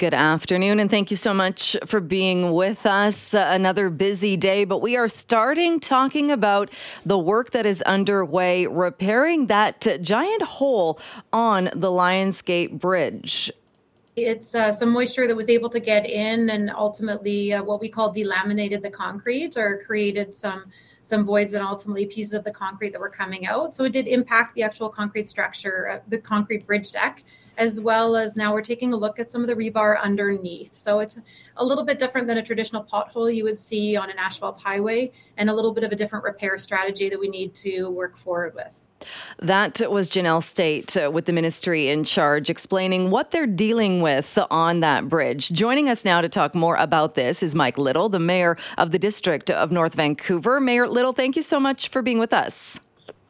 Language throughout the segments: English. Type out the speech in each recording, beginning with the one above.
Good afternoon, and thank you so much for being with us. Uh, another busy day, but we are starting talking about the work that is underway repairing that giant hole on the Lionsgate Bridge. It's uh, some moisture that was able to get in and ultimately uh, what we call delaminated the concrete or created some some voids and ultimately pieces of the concrete that were coming out. So it did impact the actual concrete structure, uh, the concrete bridge deck as well as now we're taking a look at some of the rebar underneath. So it's a little bit different than a traditional pothole you would see on an asphalt highway and a little bit of a different repair strategy that we need to work forward with. That was Janelle State uh, with the ministry in charge, explaining what they're dealing with on that bridge. Joining us now to talk more about this is Mike Little, the mayor of the district of North Vancouver. Mayor Little, thank you so much for being with us.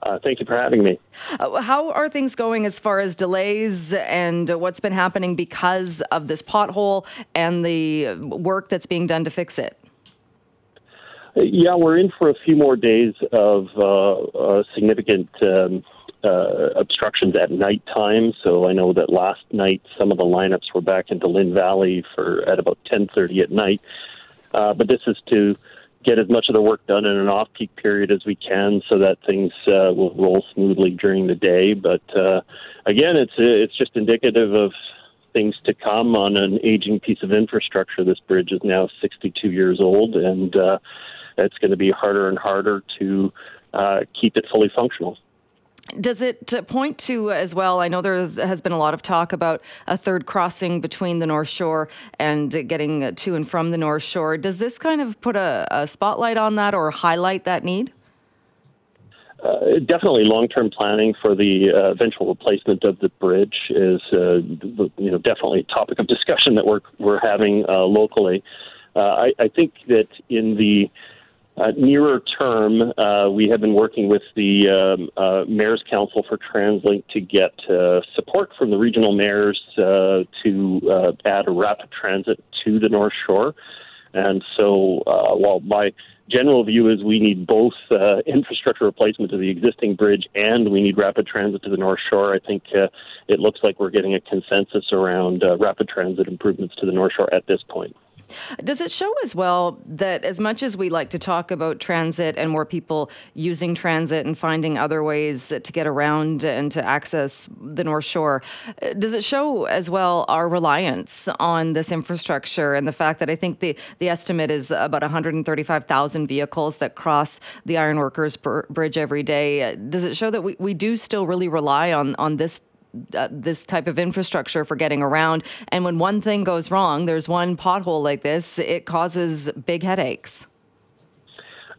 Uh, thank you for having me. Uh, how are things going as far as delays and what's been happening because of this pothole and the work that's being done to fix it? Yeah, we're in for a few more days of uh, uh significant um, uh, obstructions at night time. So I know that last night some of the lineups were back into Lynn Valley for at about 10:30 at night. Uh, but this is to get as much of the work done in an off-peak period as we can, so that things uh, will roll smoothly during the day. But uh, again, it's it's just indicative of things to come on an aging piece of infrastructure. This bridge is now 62 years old, and uh, it's going to be harder and harder to uh, keep it fully functional. Does it point to as well? I know there has been a lot of talk about a third crossing between the North Shore and getting to and from the North Shore. Does this kind of put a, a spotlight on that or highlight that need? Uh, definitely, long-term planning for the uh, eventual replacement of the bridge is, uh, you know, definitely a topic of discussion that we're we're having uh, locally. Uh, I, I think that in the uh, nearer term, uh, we have been working with the um, uh, Mayor's Council for TransLink to get uh, support from the regional mayors uh, to uh, add a rapid transit to the North Shore. And so, while my general view is we need both infrastructure replacement to the existing bridge and we need rapid transit to the North Shore, I think it looks like we're getting a consensus around rapid transit improvements to the North Shore at this point. Does it show as well that as much as we like to talk about transit and more people using transit and finding other ways to get around and to access the North Shore, uh, does it show as well our reliance on this infrastructure and the fact that I think the, the estimate is about 135,000 vehicles that cross the Ironworkers Bridge every day? Uh, does it show that we, we do still really rely on, on this uh, this type of infrastructure for getting around. And when one thing goes wrong, there's one pothole like this, it causes big headaches.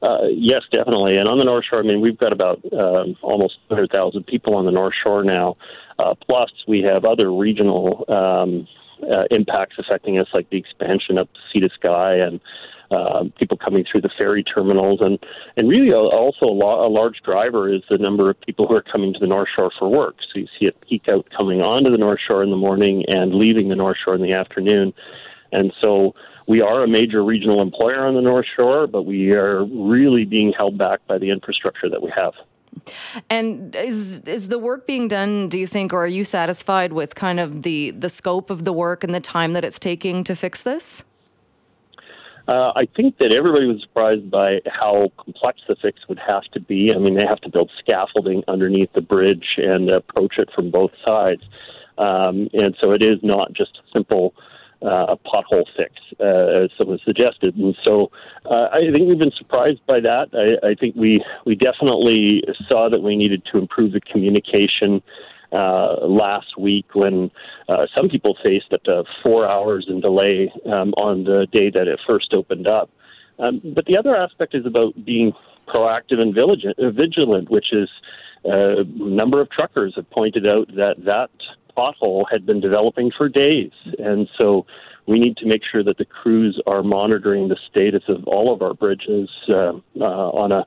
Uh, yes, definitely. And on the North Shore, I mean, we've got about um, almost 100,000 people on the North Shore now. Uh, plus, we have other regional um, uh, impacts affecting us, like the expansion up Sea to Sky and uh, people coming through the ferry terminals, and and really also a, lo- a large driver is the number of people who are coming to the North Shore for work. So you see it peak out coming onto the North Shore in the morning and leaving the North Shore in the afternoon, and so we are a major regional employer on the North Shore, but we are really being held back by the infrastructure that we have. And is is the work being done? Do you think, or are you satisfied with kind of the the scope of the work and the time that it's taking to fix this? Uh, I think that everybody was surprised by how complex the fix would have to be. I mean, they have to build scaffolding underneath the bridge and approach it from both sides. Um, and so it is not just a simple uh, pothole fix, uh, as someone suggested. And so uh, I think we've been surprised by that. I, I think we, we definitely saw that we needed to improve the communication uh, last week when uh, some people faced up to four hours in delay um, on the day that it first opened up. Um, but the other aspect is about being proactive and vigilant, uh, vigilant which is uh, a number of truckers have pointed out that that pothole had been developing for days. And so we need to make sure that the crews are monitoring the status of all of our bridges uh, uh, on a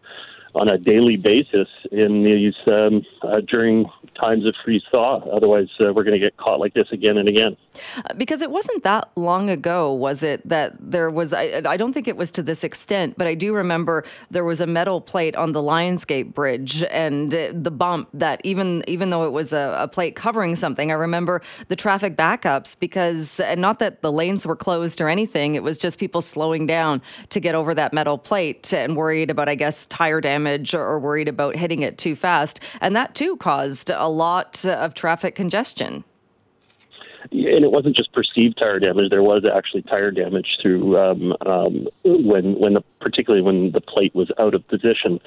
on a daily basis in these um, uh, during times of freeze thaw. Otherwise, uh, we're going to get caught like this again and again. Because it wasn't that long ago, was it, that there was, I, I, don't think it was to this extent, but I do remember there was a metal plate on the Lionsgate Bridge and the bump that even, even though it was a, a plate covering something, I remember the traffic backups because, and not that the lanes were closed or anything, it was just people slowing down to get over that metal plate and worried about, I guess, tire damage or worried about hitting it too fast. And that too caused a lot of traffic congestion. And it wasn't just perceived tire damage. There was actually tire damage through um, um, when, when the, particularly when the plate was out of position.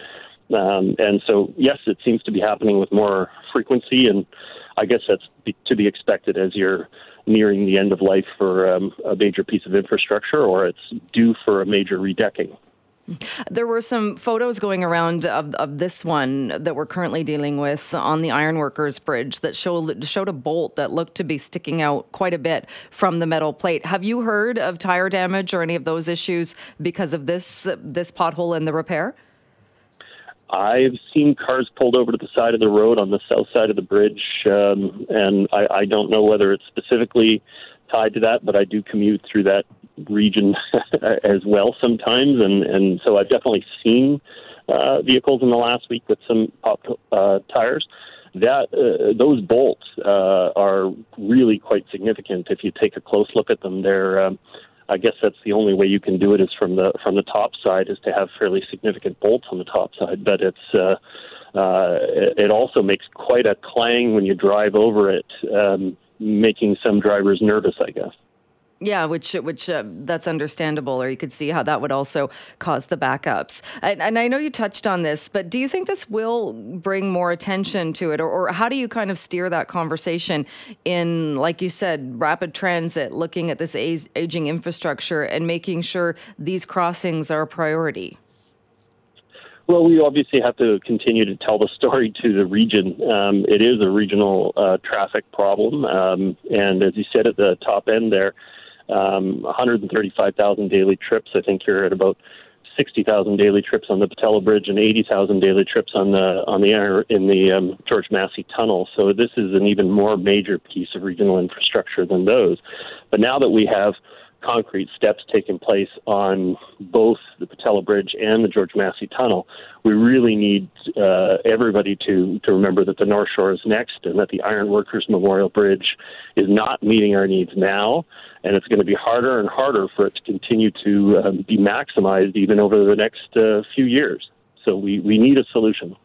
Um, and so, yes, it seems to be happening with more frequency, and I guess that's be, to be expected as you're nearing the end of life for um, a major piece of infrastructure or it's due for a major redecking. There were some photos going around of, of this one that we're currently dealing with on the Ironworkers Bridge that showed showed a bolt that looked to be sticking out quite a bit from the metal plate. Have you heard of tire damage or any of those issues because of this this pothole and the repair? I've seen cars pulled over to the side of the road on the south side of the bridge, um, and I, I don't know whether it's specifically tied to that, but I do commute through that region as well sometimes, and and so I've definitely seen uh, vehicles in the last week with some pop uh, tires. That uh, those bolts uh, are really quite significant. If you take a close look at them, they're um, I guess that's the only way you can do it is from the from the top side is to have fairly significant bolts on the top side. But it's uh, uh, it also makes quite a clang when you drive over it, um, making some drivers nervous. I guess. Yeah, which which uh, that's understandable, or you could see how that would also cause the backups. And, and, I know you touched on this, but do you think this will bring more attention to it, or, or how do you kind of steer that conversation in, like you said, rapid transit, looking at this aging infrastructure and making sure these crossings are a priority? Well, we obviously have to continue to tell the story to the region. Um, it is a regional uh, traffic problem, um, and as you said at the top end there um, 135,000 daily trips. I think you're at about 60,000 daily trips on the Pattullo Bridge and 80,000 daily trips on the on the in the um, George Massey Tunnel. So this is an even more major piece of regional infrastructure than those. But now that we have concrete steps taking place on both the Pattullo Bridge and the George Massey Tunnel, we really need uh, everybody to, to remember that the North Shore is next and that the Iron Workers Memorial Bridge is not meeting our needs now, and it's going to be harder and harder for it to continue to um, be maximized even over the next uh, few years. So we, we need a solution.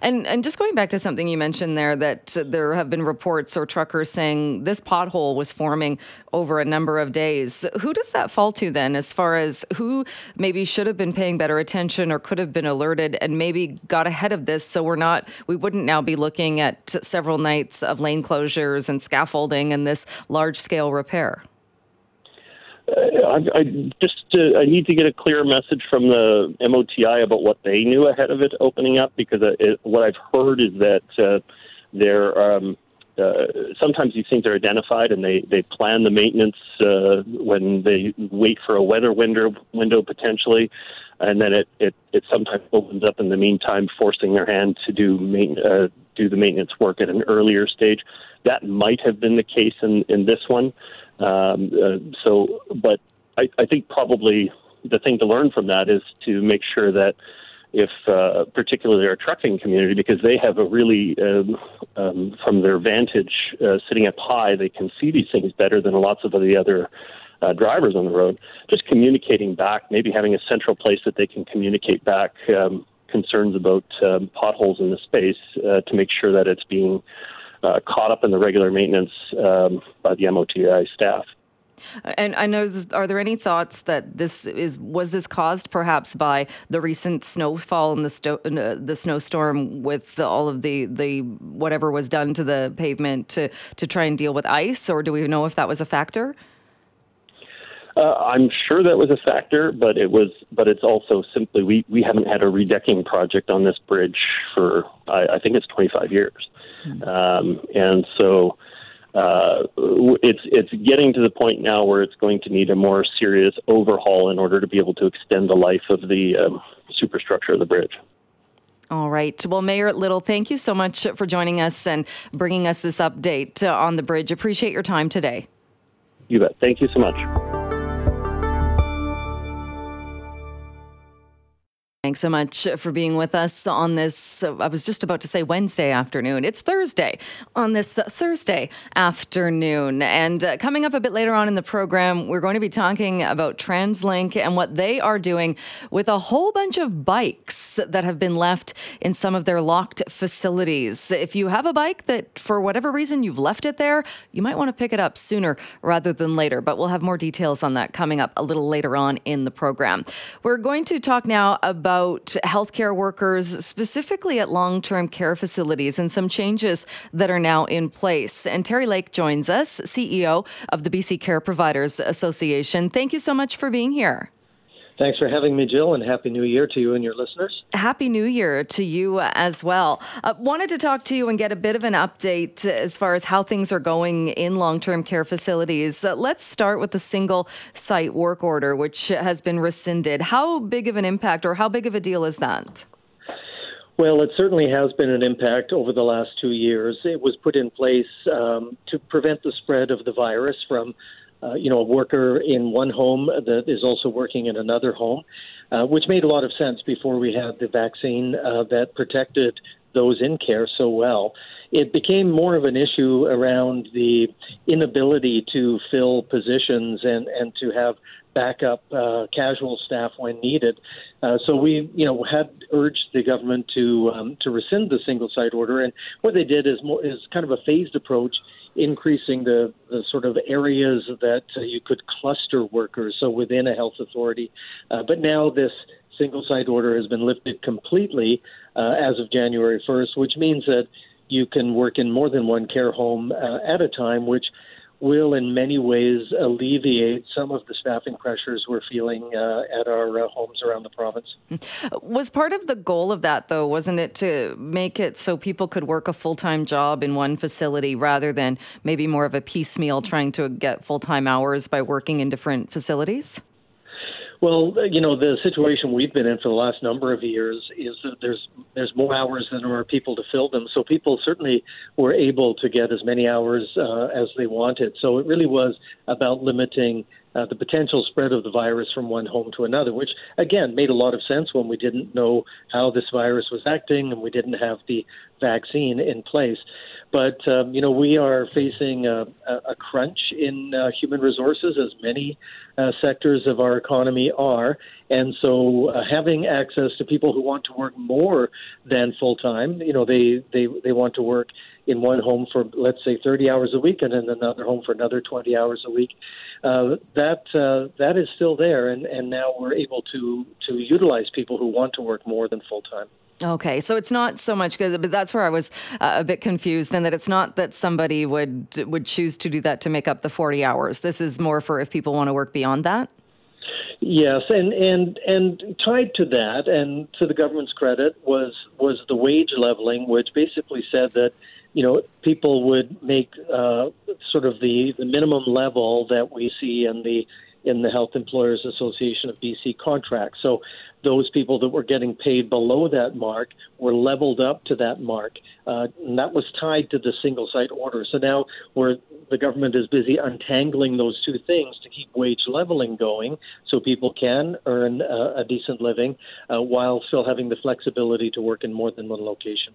And and just going back to something you mentioned there that there have been reports or truckers saying this pothole was forming over a number of days. Who does that fall to then as far as who maybe should have been paying better attention or could have been alerted and maybe got ahead of this so we're not we wouldn't now be looking at several nights of lane closures and scaffolding and this large scale repair? I, I just uh, I need to get a clear message from the MOTI about what they knew ahead of it opening up because it, what I've heard is that uh, they're um, uh, sometimes these things are identified and they, they plan the maintenance uh, when they wait for a weather window window potentially, and then it, it, it sometimes opens up in the meantime, forcing their hand to do main, uh, do the maintenance work at an earlier stage. That might have been the case in, in this one. Um, uh, so, but I, I think probably the thing to learn from that is to make sure that if uh, particularly our trucking community, because they have a really, um, um, from their vantage, uh, sitting up high, they can see these things better than lots of the other uh, drivers on the road. Just communicating back, maybe having a central place that they can communicate back um, concerns about um, potholes in the space uh, to make sure that it's being uh, caught up in the regular maintenance um, by the MOTI staff. And I know, are there any thoughts that this is was this caused perhaps by the recent snowfall and the sto- uh, the snowstorm with the, all of the the whatever was done to the pavement to to try and deal with ice, or do we know if that was a factor? Uh, I'm sure that was a factor, but it was, but it's also simply we, we haven't had a redecking project on this bridge for I, I think it's 25 years. Um, and so uh, it's it's getting to the point now where it's going to need a more serious overhaul in order to be able to extend the life of the um, superstructure of the bridge. All right. Well, Mayor Little, thank you so much for joining us and bringing us this update on the bridge. Appreciate your time today. You bet. Thank you so much. Thanks so much for being with us on this. I was just about to say Wednesday afternoon. It's Thursday on this Thursday afternoon. And uh, coming up a bit later on in the program, we're going to be talking about TransLink and what they are doing with a whole bunch of bikes that have been left in some of their locked facilities. If you have a bike that, for whatever reason, you've left it there, you might want to pick it up sooner rather than later. But we'll have more details on that coming up a little later on in the program. We're going to talk now about about healthcare workers, specifically at long term care facilities, and some changes that are now in place. And Terry Lake joins us, CEO of the BC Care Providers Association. Thank you so much for being here. Thanks for having me, Jill, and Happy New Year to you and your listeners. Happy New Year to you as well. Uh, wanted to talk to you and get a bit of an update as far as how things are going in long term care facilities. Uh, let's start with the single site work order, which has been rescinded. How big of an impact or how big of a deal is that? Well, it certainly has been an impact over the last two years. It was put in place um, to prevent the spread of the virus from uh, you know, a worker in one home that is also working in another home, uh, which made a lot of sense before we had the vaccine uh, that protected those in care so well. It became more of an issue around the inability to fill positions and, and to have backup uh, casual staff when needed. Uh, so we, you know, had urged the government to um, to rescind the single site order, and what they did is more is kind of a phased approach increasing the, the sort of areas that uh, you could cluster workers, so within a health authority. Uh, but now this single site order has been lifted completely uh, as of January 1st, which means that you can work in more than one care home uh, at a time, which will in many ways alleviate some of the staffing pressures we're feeling uh, at our uh, homes around the province. Was part of the goal of that, though, wasn't it to make it so people could work a full time job in one facility rather than maybe more of a piecemeal trying to get full time hours by working in different facilities? Well, you know, the situation we've been in for the last number of years is that there's there's more hours than there are people to fill them. So people certainly were able to get as many hours uh, as they wanted. So it really was about limiting uh, the potential spread of the virus from one home to another, which again made a lot of sense when we didn't know how this virus was acting and we didn't have the vaccine in place. But um, you know, we are facing a, a crunch in uh, human resources, as many uh, sectors of our economy are, and so uh, having access to people who want to work more than full time, you know, they they they want to work in one home for let's say 30 hours a week, and in another home for another 20 hours a week. Uh, that uh, that is still there, and and now we're able to to utilize people who want to work more than full time. Okay, so it's not so much good, but that's where I was uh, a bit confused, and that it's not that somebody would would choose to do that to make up the forty hours. This is more for if people want to work beyond that. Yes, and and and tied to that, and to the government's credit, was was the wage leveling, which basically said that you know people would make uh, sort of the the minimum level that we see in the in the Health Employers Association of BC contract. So those people that were getting paid below that mark were leveled up to that mark, uh, and that was tied to the single site order. So now we're, the government is busy untangling those two things to keep wage leveling going, so people can earn uh, a decent living uh, while still having the flexibility to work in more than one location.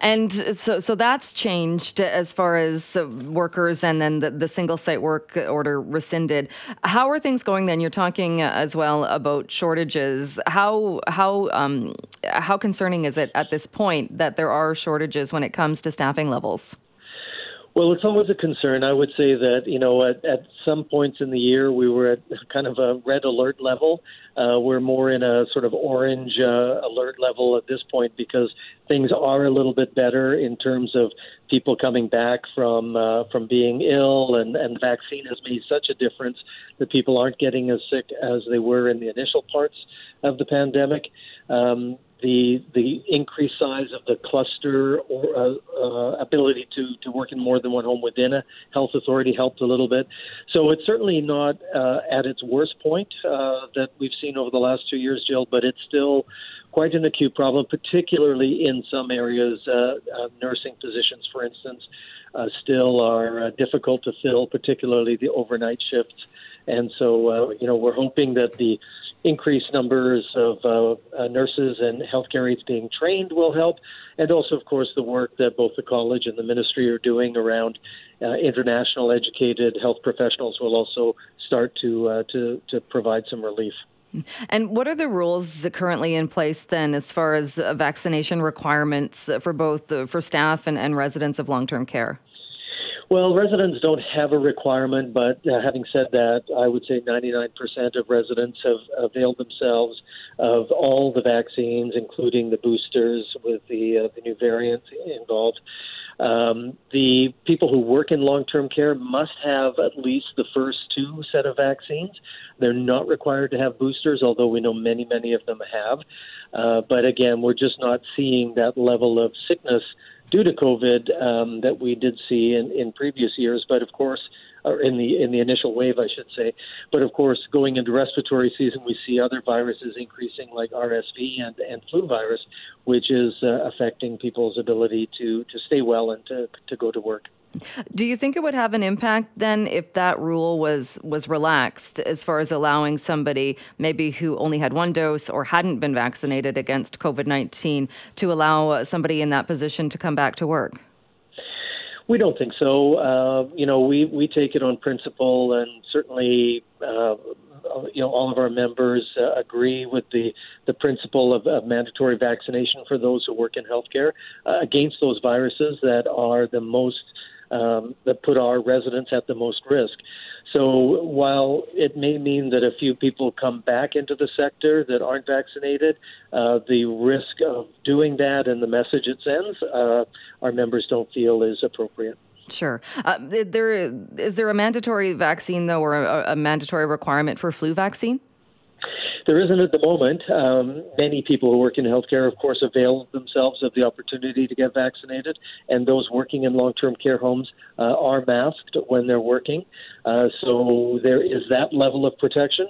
And so, so that's changed as far as workers, and then the, the single site work order rescinded. How are things going? Then you're talking as well about shortages. How how um, how concerning is it at this point that there are shortages when it comes to staffing levels? Well, it's always a concern. I would say that you know at, at some points in the year we were at kind of a red alert level. Uh, we're more in a sort of orange uh, alert level at this point because things are a little bit better in terms of people coming back from uh, from being ill, and and vaccine has made such a difference that people aren't getting as sick as they were in the initial parts of the pandemic. Um, the the increased size of the cluster or uh, uh, ability to to work in more than one home within a health authority helped a little bit. So it's certainly not uh, at its worst point uh, that we've seen over the last two years, Jill, but it's still quite an acute problem, particularly in some areas. Uh, uh, nursing positions, for instance, still are difficult to fill, particularly the overnight shifts. And so, you know, we're hoping that the increased numbers of uh, uh, nurses and healthcare aides being trained will help, and also, of course, the work that both the college and the ministry are doing around uh, international educated health professionals will also start to uh, to to provide some relief. And what are the rules currently in place then, as far as vaccination requirements for both uh, for staff and, and residents of long term care? Well, residents don't have a requirement, but uh, having said that, I would say 99% of residents have availed themselves of all the vaccines, including the boosters with the uh, the new variant involved. Um, the people who work in long term care must have at least the first two set of vaccines. They're not required to have boosters, although we know many, many of them have. Uh, but again, we're just not seeing that level of sickness due to COVID um, that we did see in, in previous years. But of course, or in the in the initial wave, I should say. But of course, going into respiratory season, we see other viruses increasing, like RSV and and flu virus, which is uh, affecting people's ability to to stay well and to to go to work. Do you think it would have an impact then if that rule was was relaxed as far as allowing somebody maybe who only had one dose or hadn't been vaccinated against COVID-19 to allow somebody in that position to come back to work? We don't think so. Uh, you know, we, we take it on principle, and certainly, uh, you know, all of our members uh, agree with the the principle of, of, mandatory vaccination for those who work in healthcare uh, against those viruses that are the most um, that put our residents at the most risk. So while it may mean that a few people come back into the sector that aren't vaccinated, uh, the risk of doing that and the message it sends, uh, our members don't feel is appropriate. Sure. Uh, there is there a mandatory vaccine though, or a, a mandatory requirement for flu vaccine? There isn't at the moment. Um, many people who work in healthcare, of course, avail themselves of the opportunity to get vaccinated, and those working in long term care homes uh, are masked when they're working. Uh, so there is that level of protection.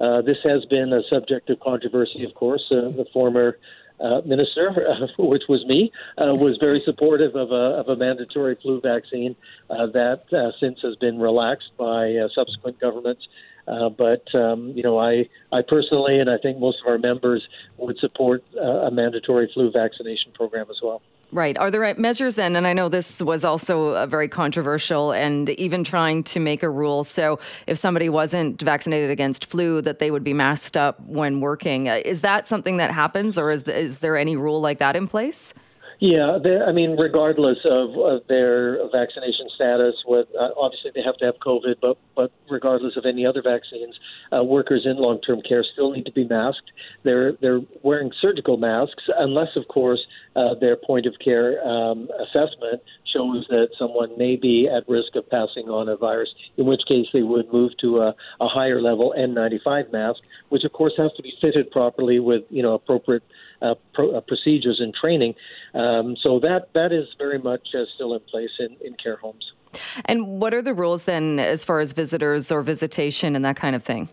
Uh, this has been a subject of controversy, of course. Uh, the former uh, minister, uh, which was me, uh, was very supportive of a, of a mandatory flu vaccine uh, that uh, since has been relaxed by subsequent governments. But um, you know, I I personally, and I think most of our members would support a mandatory flu vaccination program as well. Right. Are there measures then? And I know this was also uh, very controversial and even trying to make a rule. So if somebody wasn't vaccinated against flu, that they would be masked up when working. Uh, is that something that happens or is, is there any rule like that in place? Yeah, I mean, regardless of, of their vaccination status, with uh, obviously they have to have COVID, but but regardless of any other vaccines, uh, workers in long-term care still need to be masked. They're they're wearing surgical masks, unless, of course, uh, their point of care um, assessment shows that someone may be at risk of passing on a virus. In which case, they would move to a, a higher level N95 mask, which of course has to be fitted properly with you know appropriate uh, pro, uh, procedures and training. Um, so that that is very much uh, still in place in, in care homes. And what are the rules then as far as visitors or visitation and that kind of thing?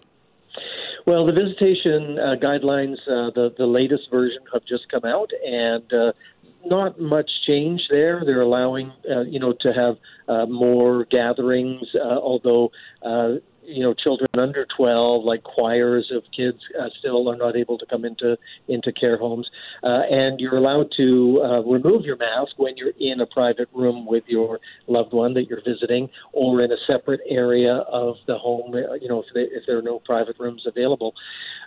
Well, the visitation uh, guidelines, uh, the the latest version have just come out, and uh, not much change there. They're allowing, uh, you know, to have uh, more gatherings, uh, although uh, you know children under 12 like choirs of kids uh, still are not able to come into into care homes. Uh, and you're allowed to uh, remove your mask when you're in a private room with your loved one that you're visiting or in a separate area of the home uh, you know if, they, if there are no private rooms available.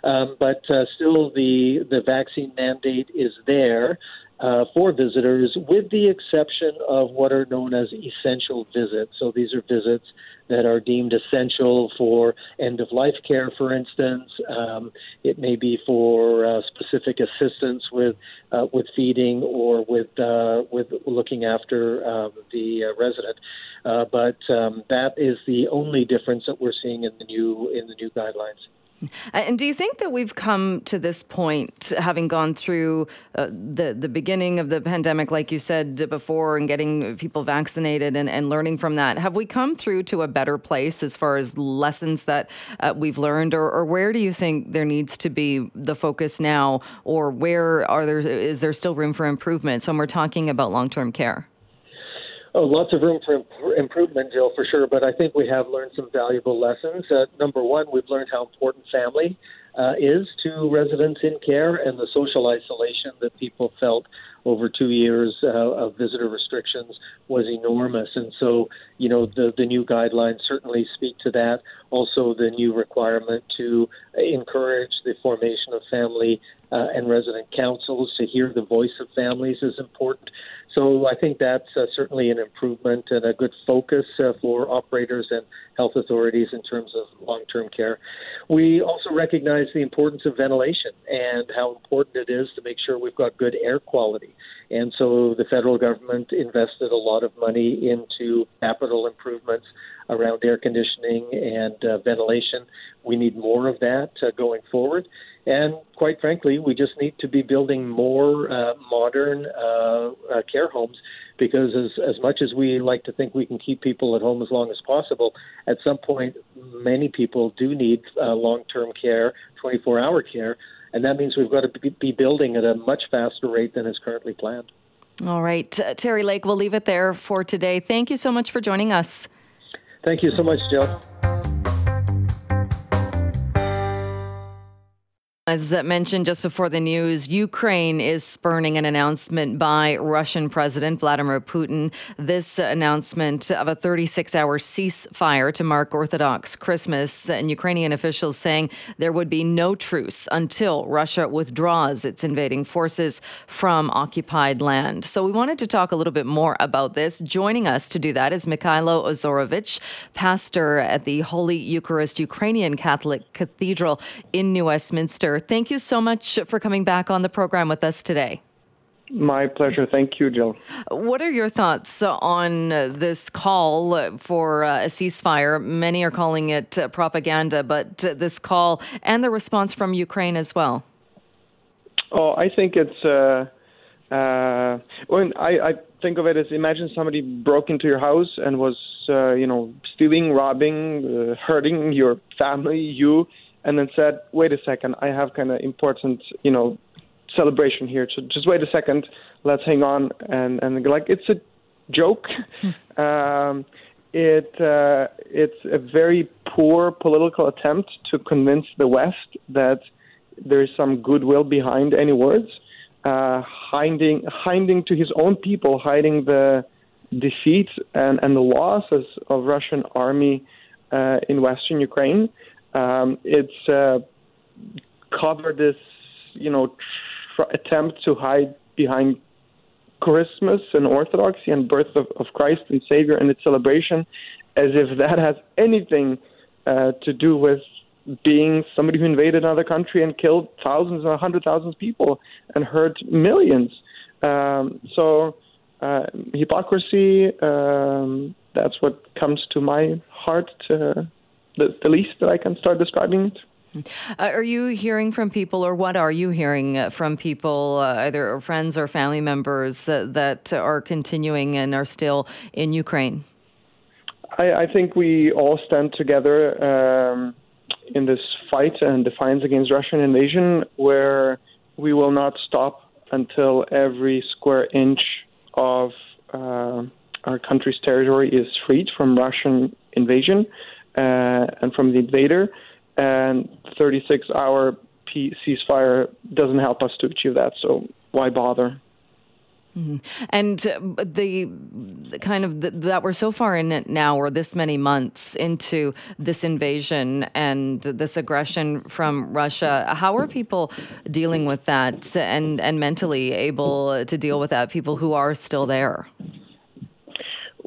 Um, but uh, still the the vaccine mandate is there uh, for visitors, with the exception of what are known as essential visits. So these are visits that are deemed essential for end of life care, for instance. Um, it may be for uh, specific assistance with uh, with feeding or with uh, with looking after um, the uh, resident. Uh, but um, that is the only difference that we're seeing in the new in the new guidelines. And do you think that we've come to this point, having gone through uh, the the beginning of the pandemic, like you said before, and getting people vaccinated and, and learning from that? Have we come through to a better place as far as lessons that uh, we've learned, or, or where do you think there needs to be the focus now, or where are there is there still room for improvement? So when we're talking about long term care. Oh, lots of room for imp- improvement, Jill, for sure. But I think we have learned some valuable lessons. Uh, number one, we've learned how important family uh, is to residents in care and the social isolation that people felt over two years uh, of visitor restrictions was enormous. And so, you know, the, the new guidelines certainly speak to that. Also, the new requirement to encourage the formation of family uh, and resident councils to hear the voice of families is important. So I think that's uh, certainly an improvement and a good focus uh, for operators and health authorities in terms of long term care. We also recognize the importance of ventilation and how important it is to make sure we've got good air quality. And so the federal government invested a lot of money into capital improvements around air conditioning and uh, ventilation. We need more of that uh, going forward. And quite frankly, we just need to be building more uh, modern uh, uh, care homes because, as, as much as we like to think we can keep people at home as long as possible, at some point, many people do need uh, long term care, 24 hour care. And that means we've got to be building at a much faster rate than is currently planned. All right. Terry Lake, we'll leave it there for today. Thank you so much for joining us. Thank you so much, Jill. As mentioned just before the news, Ukraine is spurning an announcement by Russian President Vladimir Putin. This announcement of a 36 hour ceasefire to mark Orthodox Christmas, and Ukrainian officials saying there would be no truce until Russia withdraws its invading forces from occupied land. So we wanted to talk a little bit more about this. Joining us to do that is Mikhailo Ozorovich, pastor at the Holy Eucharist Ukrainian Catholic Cathedral in New Westminster. Thank you so much for coming back on the program with us today. My pleasure. Thank you, Jill. What are your thoughts on this call for a ceasefire? Many are calling it propaganda, but this call and the response from Ukraine as well. Oh, I think it's. Uh, uh, when I, I think of it as imagine somebody broke into your house and was, uh, you know, stealing, robbing, uh, hurting your family, you, and then said, "Wait a second, I have kind of important, you know, celebration here. So just wait a second, let's hang on." And and like it's a joke. um, it uh, it's a very poor political attempt to convince the West that there is some goodwill behind any words. Uh, hiding hiding to his own people, hiding the defeat and, and the losses of Russian army uh, in Western Ukraine. Um, it's uh, covered this, you know, tr- attempt to hide behind Christmas and Orthodoxy and birth of, of Christ and Savior and its celebration, as if that has anything uh, to do with being somebody who invaded another country and killed thousands and hundred thousands of people and hurt millions. Um, so uh, hypocrisy. Um, that's what comes to my heart to the, the least that I can start describing it. Uh, are you hearing from people, or what are you hearing uh, from people, uh, either friends or family members, uh, that are continuing and are still in Ukraine? I, I think we all stand together um, in this fight and defiance against Russian invasion, where we will not stop until every square inch of uh, our country's territory is freed from Russian invasion and from the invader. And 36 hour ceasefire doesn't help us to achieve that. So why bother? Mm-hmm. And uh, the, the, kind of the, that we're so far in it now, or this many months into this invasion and this aggression from Russia. How are people dealing with that and and mentally able to deal with that? People who are still there.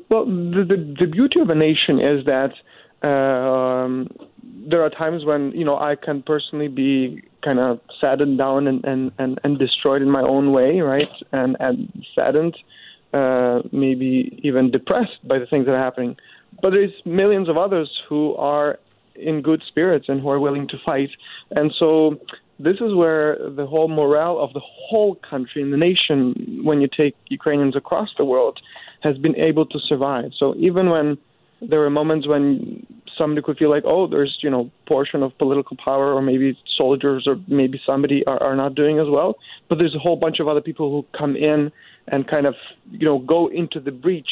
Well, the the, the beauty of a nation is that um, there are times when you know I can personally be kind of saddened down and, and, and, and destroyed in my own way, right? And and saddened, uh, maybe even depressed by the things that are happening. But there's millions of others who are in good spirits and who are willing to fight. And so this is where the whole morale of the whole country and the nation, when you take Ukrainians across the world, has been able to survive. So even when there were moments when somebody could feel like, oh, there's you know portion of political power, or maybe soldiers, or maybe somebody are, are not doing as well, but there's a whole bunch of other people who come in and kind of you know go into the breach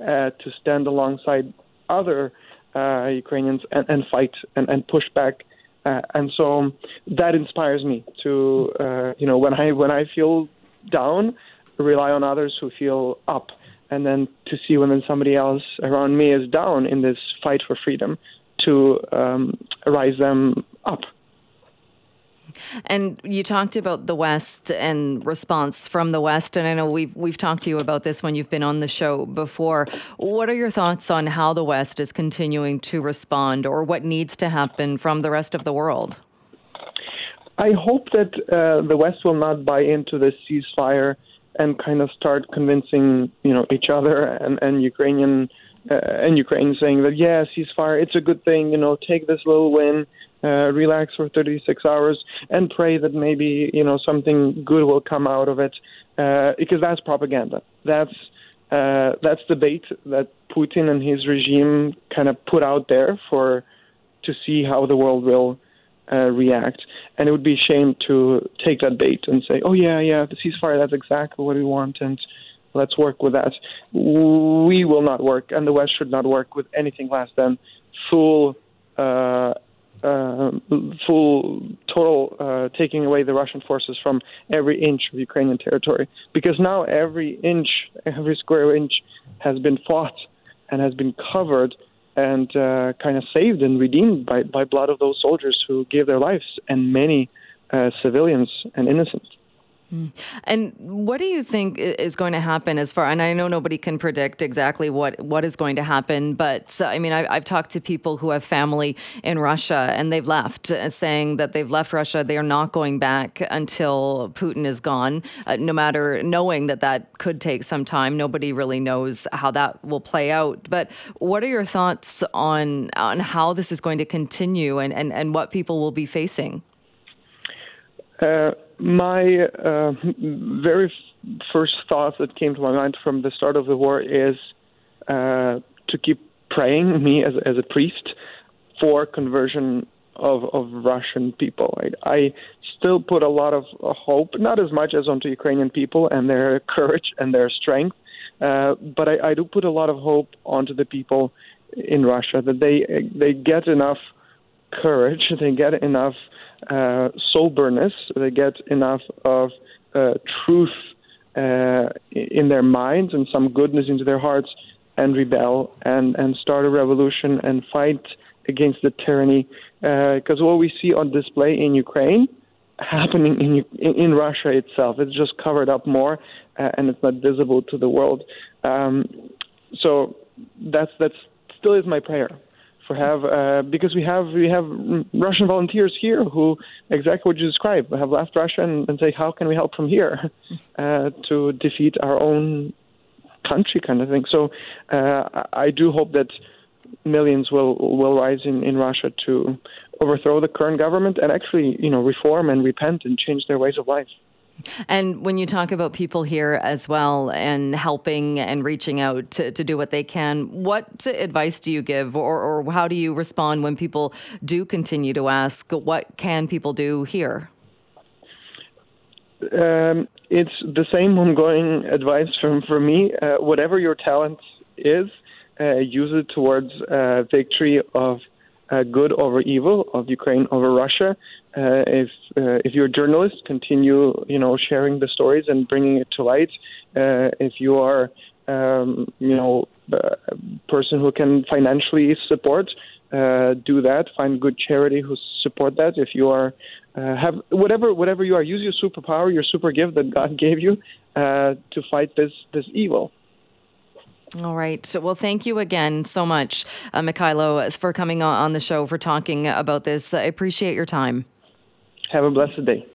uh, to stand alongside other uh, Ukrainians and, and fight and, and push back. Uh, and so that inspires me to, uh, you know, when I when I feel down, rely on others who feel up, and then to see when somebody else around me is down in this fight for freedom, to um, rise them up. And you talked about the West and response from the West, and I know we've we've talked to you about this when you've been on the show before. What are your thoughts on how the West is continuing to respond, or what needs to happen from the rest of the world? I hope that uh, the West will not buy into this ceasefire and kind of start convincing you know each other and and Ukrainian uh, and Ukraine saying that yeah ceasefire it's a good thing you know take this little win uh, relax for 36 hours and pray that maybe you know something good will come out of it uh, because that's propaganda. That's uh, that's the bait that Putin and his regime kind of put out there for to see how the world will uh, react. And it would be a shame to take that bait and say, "Oh yeah, yeah, the ceasefire that's exactly what we want," and let's work with that. We will not work, and the West should not work with anything less than full. Uh, uh, full total uh, taking away the Russian forces from every inch of Ukrainian territory because now every inch, every square inch has been fought and has been covered and uh, kind of saved and redeemed by, by blood of those soldiers who gave their lives and many uh, civilians and innocents. And what do you think is going to happen as far? And I know nobody can predict exactly what what is going to happen, but I mean, I, have talked to people who have family in Russia and they've left, uh, saying that they've left Russia. They are not going back until Putin is gone. Uh, no matter knowing that that could take some time, nobody really knows how that will play out. But what are your thoughts on on how this is going to continue and and, and what people will be facing? Uh, my uh, very f- first thought that came to my mind from the start of the war is uh, to keep praying, me as, as a priest, for conversion of, of Russian people. I, I still put a lot of uh, hope, not as much as onto Ukrainian people and their courage and their strength, uh, but I, I do put a lot of hope onto the people in Russia that they they get enough courage, they get enough uh, soberness, they get enough of uh, truth uh, in their minds and some goodness into their hearts and rebel and, and start a revolution and fight against the tyranny. Because uh, what we see on display in Ukraine happening in, in, Russia itself, it's just covered up more uh, and it's not visible to the world. Um, so that's that's still is my prayer for have uh, because we have we have Russian volunteers here who exactly what you described have left Russia and, and say how can we help from here uh, to defeat our own country kind of thing. So uh, I do hope that millions will will rise in, in Russia to overthrow the current government and actually you know reform and repent and change their ways of life. And when you talk about people here as well and helping and reaching out to, to do what they can, what advice do you give or, or how do you respond when people do continue to ask, what can people do here? Um, it's the same ongoing advice from, from me. Uh, whatever your talent is, uh, use it towards uh, victory of uh, good over evil, of Ukraine over Russia. Uh, if uh, if you're a journalist, continue you know sharing the stories and bringing it to light. Uh, if you are um, you know a person who can financially support, uh, do that. Find good charity who support that. If you are uh, have whatever whatever you are, use your superpower, your super gift that God gave you to fight this this evil. All right. So, well, thank you again so much, uh, Mikhailo, for coming on the show, for talking about this. I appreciate your time. Have a blessed day.